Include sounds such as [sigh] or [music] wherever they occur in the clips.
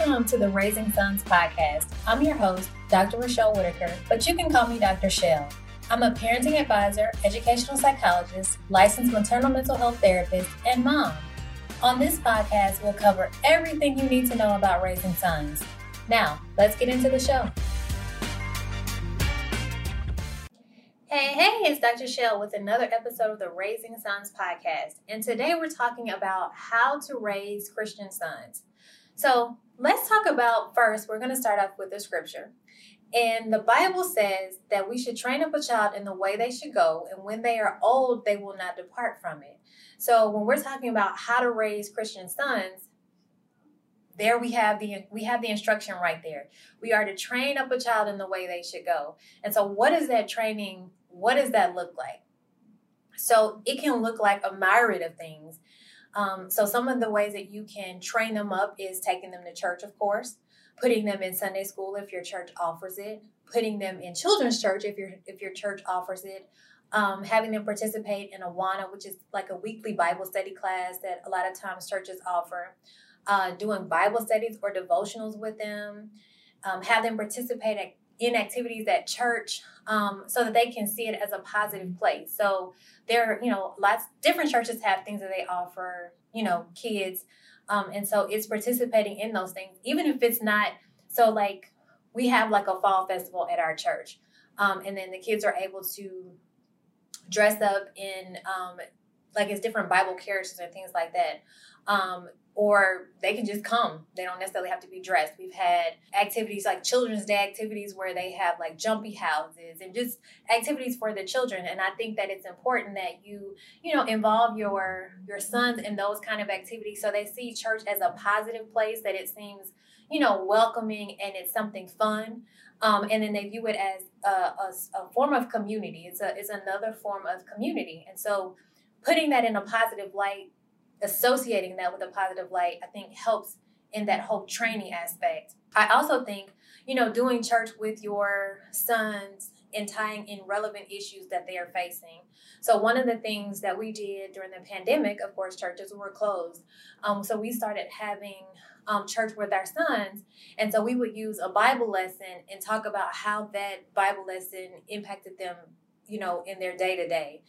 Welcome to the Raising Sons podcast. I'm your host, Dr. Richelle Whitaker, but you can call me Dr. Shell. I'm a parenting advisor, educational psychologist, licensed maternal mental health therapist, and mom. On this podcast, we'll cover everything you need to know about raising sons. Now, let's get into the show. Hey, hey, it's Dr. Shell with another episode of the Raising Sons podcast. And today we're talking about how to raise Christian sons. So let's talk about first, we're going to start off with the scripture. And the Bible says that we should train up a child in the way they should go, and when they are old, they will not depart from it. So when we're talking about how to raise Christian sons, there we have the we have the instruction right there. We are to train up a child in the way they should go. And so what is that training? What does that look like? So it can look like a myriad of things. Um, so some of the ways that you can train them up is taking them to church, of course, putting them in Sunday school if your church offers it, putting them in children's church if your if your church offers it, um, having them participate in Awana, which is like a weekly Bible study class that a lot of times churches offer, uh, doing Bible studies or devotionals with them, um, have them participate in activities at church um, so that they can see it as a positive place. So there, are, you know, lots different churches have things that they offer, you know, kids. Um, and so it's participating in those things, even if it's not so like we have like a fall festival at our church. Um, and then the kids are able to dress up in um, like it's different Bible characters and things like that. Or they can just come. They don't necessarily have to be dressed. We've had activities like Children's Day activities where they have like jumpy houses and just activities for the children. And I think that it's important that you, you know, involve your your sons in those kind of activities so they see church as a positive place that it seems, you know, welcoming and it's something fun. Um, and then they view it as a, a, a form of community. It's a it's another form of community. And so putting that in a positive light associating that with a positive light, I think helps in that whole training aspect. I also think, you know, doing church with your sons and tying in relevant issues that they are facing. So, one of the things that we did during the pandemic, of course, churches were closed. Um, so, we started having um, church with our sons. And so, we would use a Bible lesson and talk about how that Bible lesson impacted them, you know, in their day to day.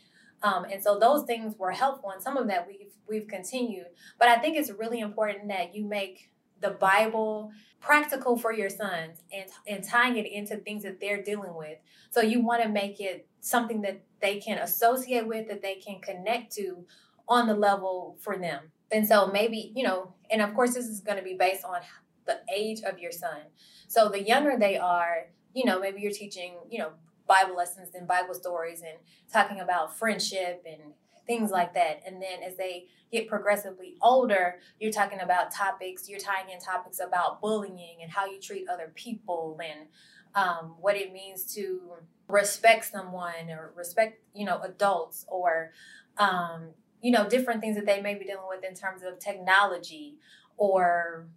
Um, and so those things were helpful, and some of that we've we've continued. But I think it's really important that you make the Bible practical for your sons and and tying it into things that they're dealing with. So you want to make it something that they can associate with, that they can connect to on the level for them. And so maybe, you know, and of course this is going to be based on the age of your son. So the younger they are, you know, maybe you're teaching, you know, Bible lessons and Bible stories and talking about friendship and things like that. And then as they get progressively older, you're talking about topics, you're tying in topics about bullying and how you treat other people and um, what it means to respect someone or respect, you know, adults or, um, you know, different things that they may be dealing with in terms of technology or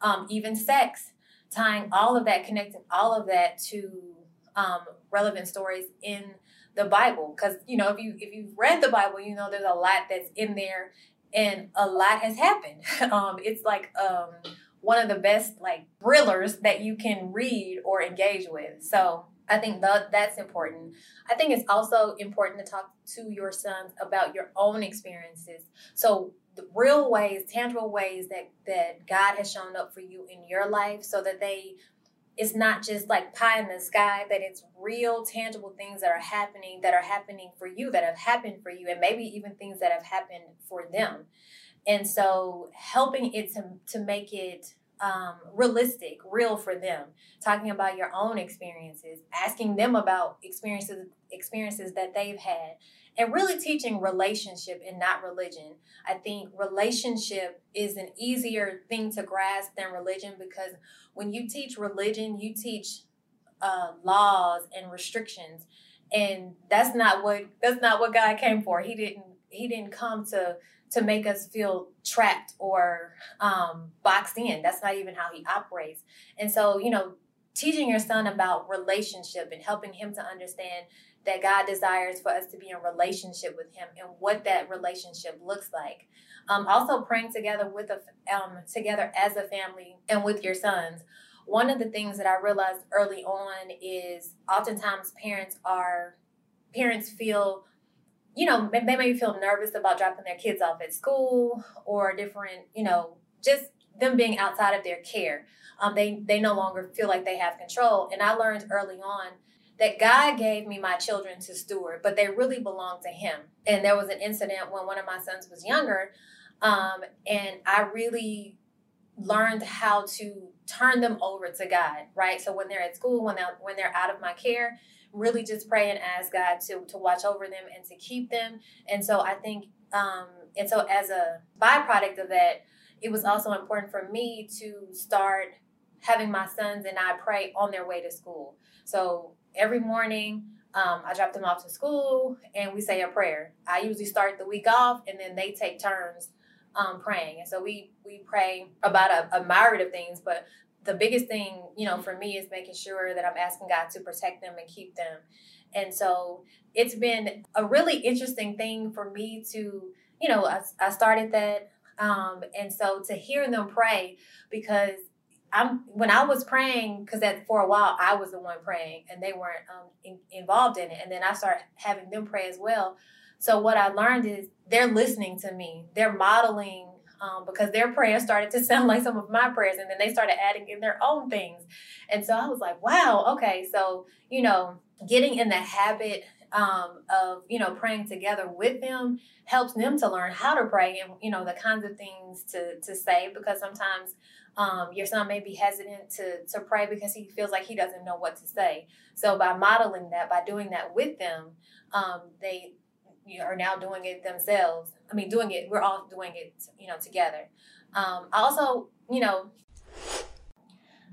um, even sex, tying all of that, connecting all of that to um, relevant stories in the Bible. Because you know, if you if you've read the Bible, you know there's a lot that's in there, and a lot has happened. [laughs] Um, it's like um, one of the best like thrillers that you can read or engage with. So I think that that's important. I think it's also important to talk to your sons about your own experiences. So the real ways, tangible ways that that God has shown up for you in your life, so that they it's not just like pie in the sky, that it's real, tangible things that are happening, that are happening for you, that have happened for you, and maybe even things that have happened for them. And so helping it to, to make it um, realistic, real for them, talking about your own experiences, asking them about experiences experiences that they've had, and really teaching relationship and not religion. I think relationship is an easier thing to grasp than religion because when you teach religion, you teach uh, laws and restrictions, and that's not what that's not what God came for. He didn't he didn't come to to make us feel trapped or um, boxed in. That's not even how he operates. And so, you know, teaching your son about relationship and helping him to understand that God desires for us to be in relationship with Him and what that relationship looks like. Um, also, praying together with a um, together as a family and with your sons. One of the things that I realized early on is oftentimes parents are parents feel you know they may feel nervous about dropping their kids off at school or different you know just them being outside of their care um, they they no longer feel like they have control and i learned early on that God gave me my children to steward, but they really belong to Him. And there was an incident when one of my sons was younger, um, and I really learned how to turn them over to God. Right. So when they're at school, when they're when they're out of my care, really just pray and ask God to to watch over them and to keep them. And so I think, um, and so as a byproduct of that, it was also important for me to start having my sons and I pray on their way to school. So every morning. Um, I drop them off to school and we say a prayer. I usually start the week off and then they take turns um, praying. And so we we pray about a, a myriad of things, but the biggest thing, you know, for me is making sure that I'm asking God to protect them and keep them. And so it's been a really interesting thing for me to, you know, I, I started that. Um, and so to hear them pray, because I'm when I was praying because for a while I was the one praying and they weren't um, in, involved in it, and then I started having them pray as well. So what I learned is they're listening to me. They're modeling um, because their prayers started to [laughs] sound like some of my prayers, and then they started adding in their own things. And so I was like, wow, okay. So you know, getting in the habit um, of you know praying together with them helps them to learn how to pray and you know the kinds of things to to say because sometimes um, your son may be hesitant to, to pray because he feels like he doesn't know what to say. So by modeling that, by doing that with them, um, they are now doing it themselves. I mean, doing it, we're all doing it, you know, together. Um, I also, you know,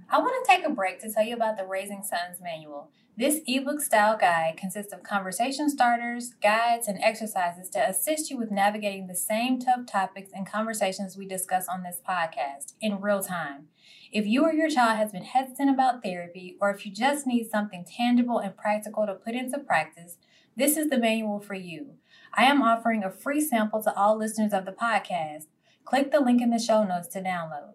I want to take a break to tell you about the Raising Sons Manual. This ebook style guide consists of conversation starters, guides, and exercises to assist you with navigating the same tough topics and conversations we discuss on this podcast in real time. If you or your child has been hesitant about therapy, or if you just need something tangible and practical to put into practice, this is the manual for you. I am offering a free sample to all listeners of the podcast. Click the link in the show notes to download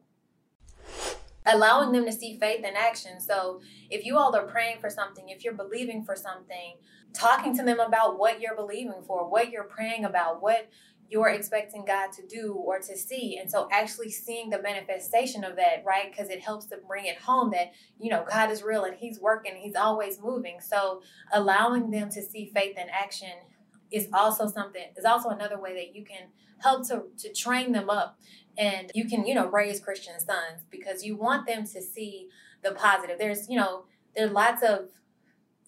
allowing them to see faith in action. So if you all are praying for something, if you're believing for something, talking to them about what you're believing for, what you're praying about, what you're expecting God to do or to see. And so actually seeing the manifestation of that, right? Because it helps to bring it home that, you know, God is real and He's working, He's always moving. So allowing them to see faith in action is also something, is also another way that you can help to, to train them up and you can you know raise christian sons because you want them to see the positive there's you know there's lots of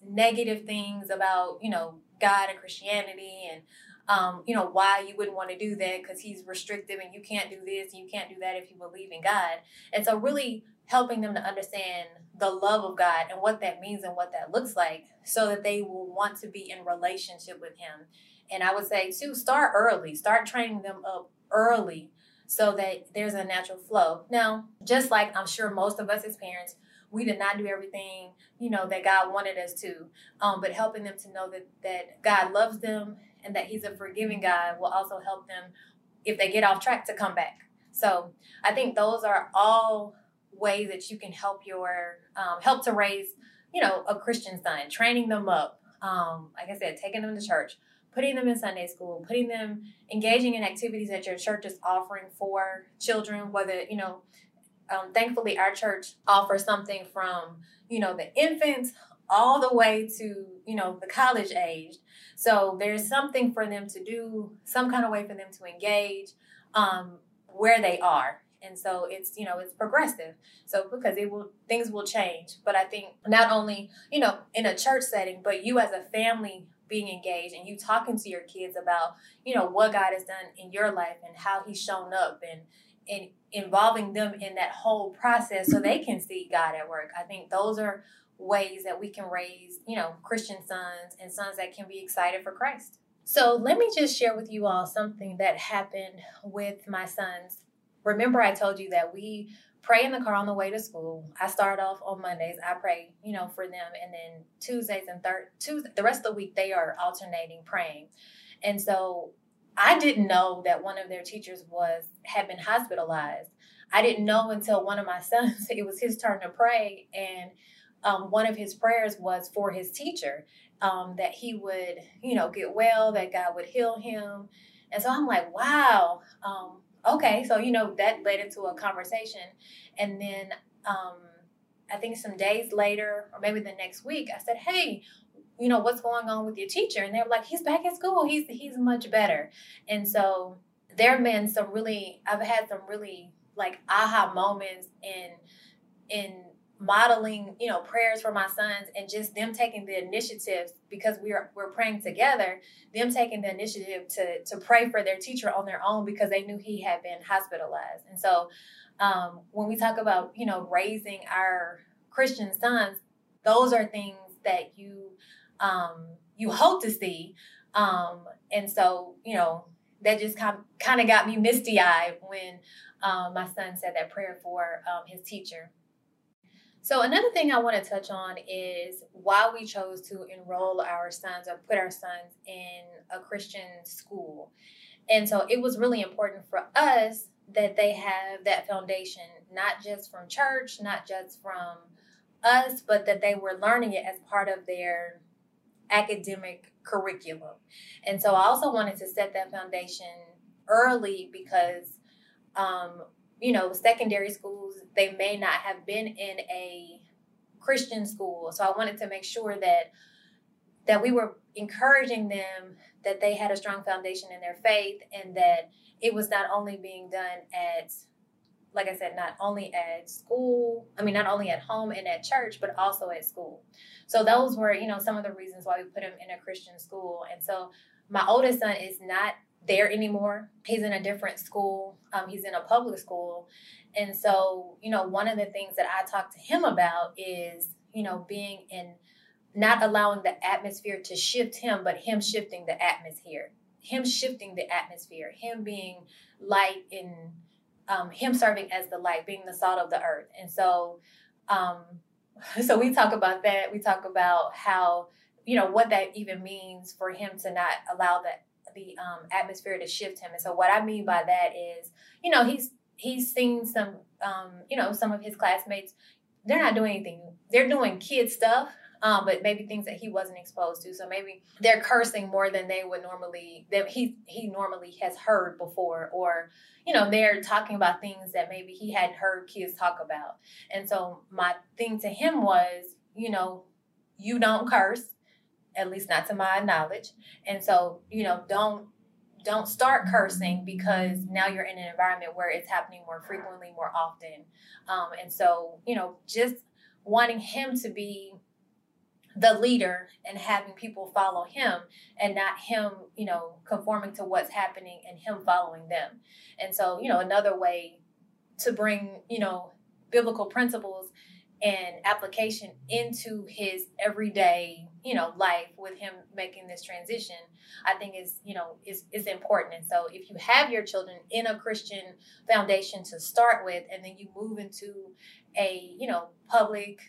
negative things about you know god and christianity and um, you know why you wouldn't want to do that because he's restrictive and you can't do this you can't do that if you believe in god and so really helping them to understand the love of god and what that means and what that looks like so that they will want to be in relationship with him and i would say too start early start training them up early so that there's a natural flow. Now, just like I'm sure most of us as parents, we did not do everything, you know, that God wanted us to. Um, but helping them to know that that God loves them and that He's a forgiving God will also help them if they get off track to come back. So I think those are all ways that you can help your um, help to raise, you know, a Christian son, training them up. Um, like I said, taking them to church, putting them in Sunday school, putting them engaging in activities that your church is offering for children, whether, you know, um, thankfully our church offers something from, you know, the infants all the way to, you know, the college age. So there's something for them to do, some kind of way for them to engage um, where they are. And so it's, you know, it's progressive. So because it will, things will change. But I think not only, you know, in a church setting, but you as a family being engaged and you talking to your kids about you know what god has done in your life and how he's shown up and and involving them in that whole process so they can see god at work i think those are ways that we can raise you know christian sons and sons that can be excited for christ so let me just share with you all something that happened with my sons remember I told you that we pray in the car on the way to school. I start off on Mondays. I pray, you know, for them, and then Tuesdays and third Tuesday, the rest of the week they are alternating praying. And so I didn't know that one of their teachers was had been hospitalized. I didn't know until one of my [laughs] sons. It was his turn to pray, and um, one of his prayers was for his teacher um, that he would, you know, get well, that God would heal him. And so I'm like, wow. Um, okay, so you know that led into a conversation, and then um, I think some days later, or maybe the next week, I said, "Hey, you know what's going on with your teacher?" And they were like, "He's back at school. He's he's much better." And so there have been some really, I've had some really like aha moments in in modeling, you know, prayers for my sons and just them taking the initiative because we're we're praying together, them taking the initiative to to pray for their teacher on their own because they knew he had been hospitalized. And so um, when we talk about, you know, raising our Christian sons, those are things that you um, you hope to see. Um, and so, you know, that just kind of got me misty eyed when um, my son said that prayer for um, his teacher. So another thing I want to touch on is why we chose to enroll our sons or put our sons in a Christian school. And so it was really important for us that they have that foundation, not just from church, not just from us, but that they were learning it as part of their academic curriculum. And so I also wanted to set that foundation early because um, you know, secondary schools, they may not have been in a Christian school. So I wanted to make sure that that we were encouraging them that they had a strong foundation in their faith and that it was not only being done at like I said, not only at school, I mean, not only at home and at church, but also at school. So those were, you know, some of the reasons why we put him in a Christian school. And so my oldest son is not there anymore. He's in a different school. Um, he's in a public school. And so, you know, one of the things that I talk to him about is, you know, being in not allowing the atmosphere to shift him, but him shifting the atmosphere, him shifting the atmosphere, him being light in um, him serving as the light, being the salt of the earth. And so, um, [laughs] so we talk about that. We talk about how, you know, what that even means for him to not allow that the um, atmosphere to shift him. And so what I mean by that is, you know, he's he's seen some, um, you know, some of his classmates. They're not doing anything. They're doing kid stuff, um, but maybe things that he wasn't exposed to. So maybe they're cursing more than they would normally that he he normally has heard before, or you know they're talking about things that maybe he hadn't heard kids talk about. And so my thing to him was, you know, you don't curse at least not to my knowledge. And so, you know, don't don't start cursing because now you're in an environment where it's happening more frequently, more often. Um, and so, you know, just wanting him to be the leader and having people follow him and not him, you know, conforming to what's happening and him following them. And so, you know, another way to bring, you know, biblical principles and application into his everyday you know life with him making this transition i think is you know is is important. And so if you have your children in a christian foundation to start with and then you move into a you know public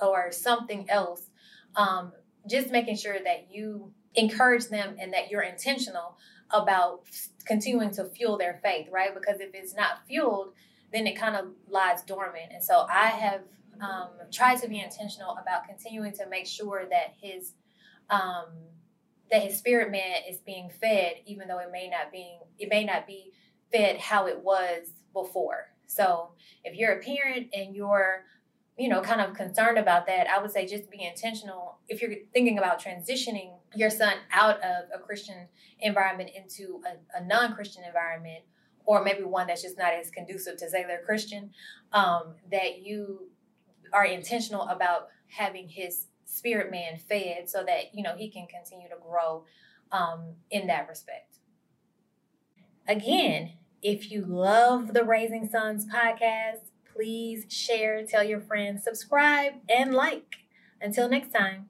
or something else um, just making sure that you encourage them and that you're intentional about continuing to fuel their faith right? Because if it's not fueled then it kind of lies dormant. And so i have um, try to be intentional about continuing to make sure that his um, that his spirit man is being fed, even though it may not be it may not be fed how it was before. So if you're a parent and you're you know kind of concerned about that, I would say just be intentional. If you're thinking about transitioning your son out of a Christian environment into a, a non-Christian environment, or maybe one that's just not as conducive to say they're Christian, um, that you are intentional about having his spirit man fed so that you know he can continue to grow um, in that respect. Again if you love the raising sons podcast please share tell your friends subscribe and like. Until next time